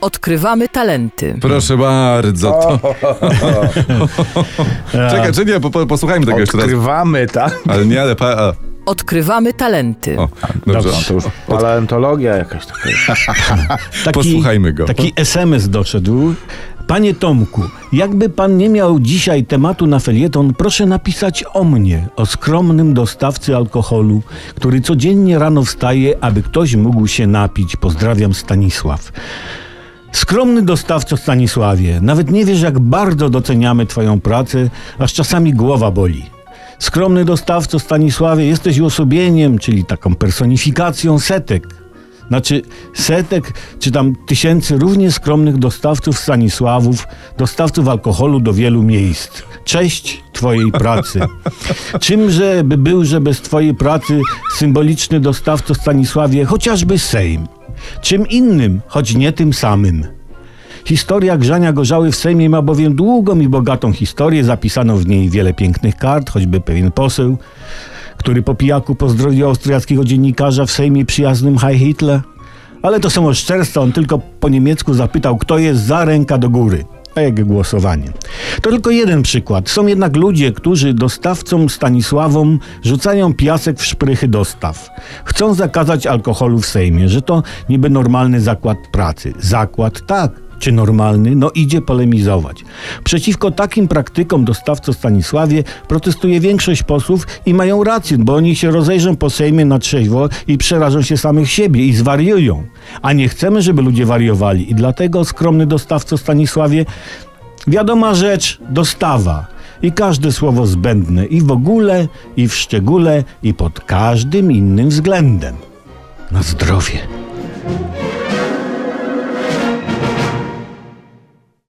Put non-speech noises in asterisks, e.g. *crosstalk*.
Odkrywamy talenty. Proszę bardzo. To... *laughs* Czekaj, czy nie, po, po, posłuchajmy tego jeszcze raz. Odkrywamy, tak? Ale nie, ale... Pa, a. Odkrywamy talenty. O, dobrze. No to już paleontologia jakaś taka. *laughs* Taki, Posłuchajmy go. Taki SMS doszedł. Panie Tomku, jakby pan nie miał dzisiaj tematu na felieton, proszę napisać o mnie, o skromnym dostawcy alkoholu, który codziennie rano wstaje, aby ktoś mógł się napić. Pozdrawiam Stanisław. Skromny dostawco Stanisławie, nawet nie wiesz, jak bardzo doceniamy Twoją pracę, aż czasami głowa boli. Skromny dostawco Stanisławie, jesteś uosobieniem, czyli taką personifikacją setek. Znaczy setek, czy tam tysięcy równie skromnych dostawców Stanisławów, dostawców alkoholu do wielu miejsc. Cześć Twojej pracy. *laughs* Czymże by był, że bez Twojej pracy symboliczny dostawco Stanisławie, chociażby Sejm? Czym innym, choć nie tym samym. Historia grzania gorzały w Sejmie ma bowiem długą i bogatą historię. Zapisano w niej wiele pięknych kart, choćby pewien poseł, który po pijaku pozdrowił austriackiego dziennikarza w Sejmie przyjaznym Heil Hitler. Ale to są oszczerstwa, on tylko po niemiecku zapytał, kto jest za ręka do góry. A jak głosowanie. To tylko jeden przykład. Są jednak ludzie, którzy dostawcom Stanisławom rzucają piasek w szprychy dostaw. Chcą zakazać alkoholu w Sejmie, że to niby normalny zakład pracy. Zakład tak, czy normalny, no idzie polemizować. Przeciwko takim praktykom dostawco Stanisławie protestuje większość posłów i mają rację, bo oni się rozejrzą po Sejmie na trzeźwo i przerażą się samych siebie i zwariują. A nie chcemy, żeby ludzie wariowali i dlatego skromny dostawco Stanisławie wiadoma rzecz dostawa. I każde słowo zbędne i w ogóle, i w szczególe, i pod każdym innym względem. Na zdrowie.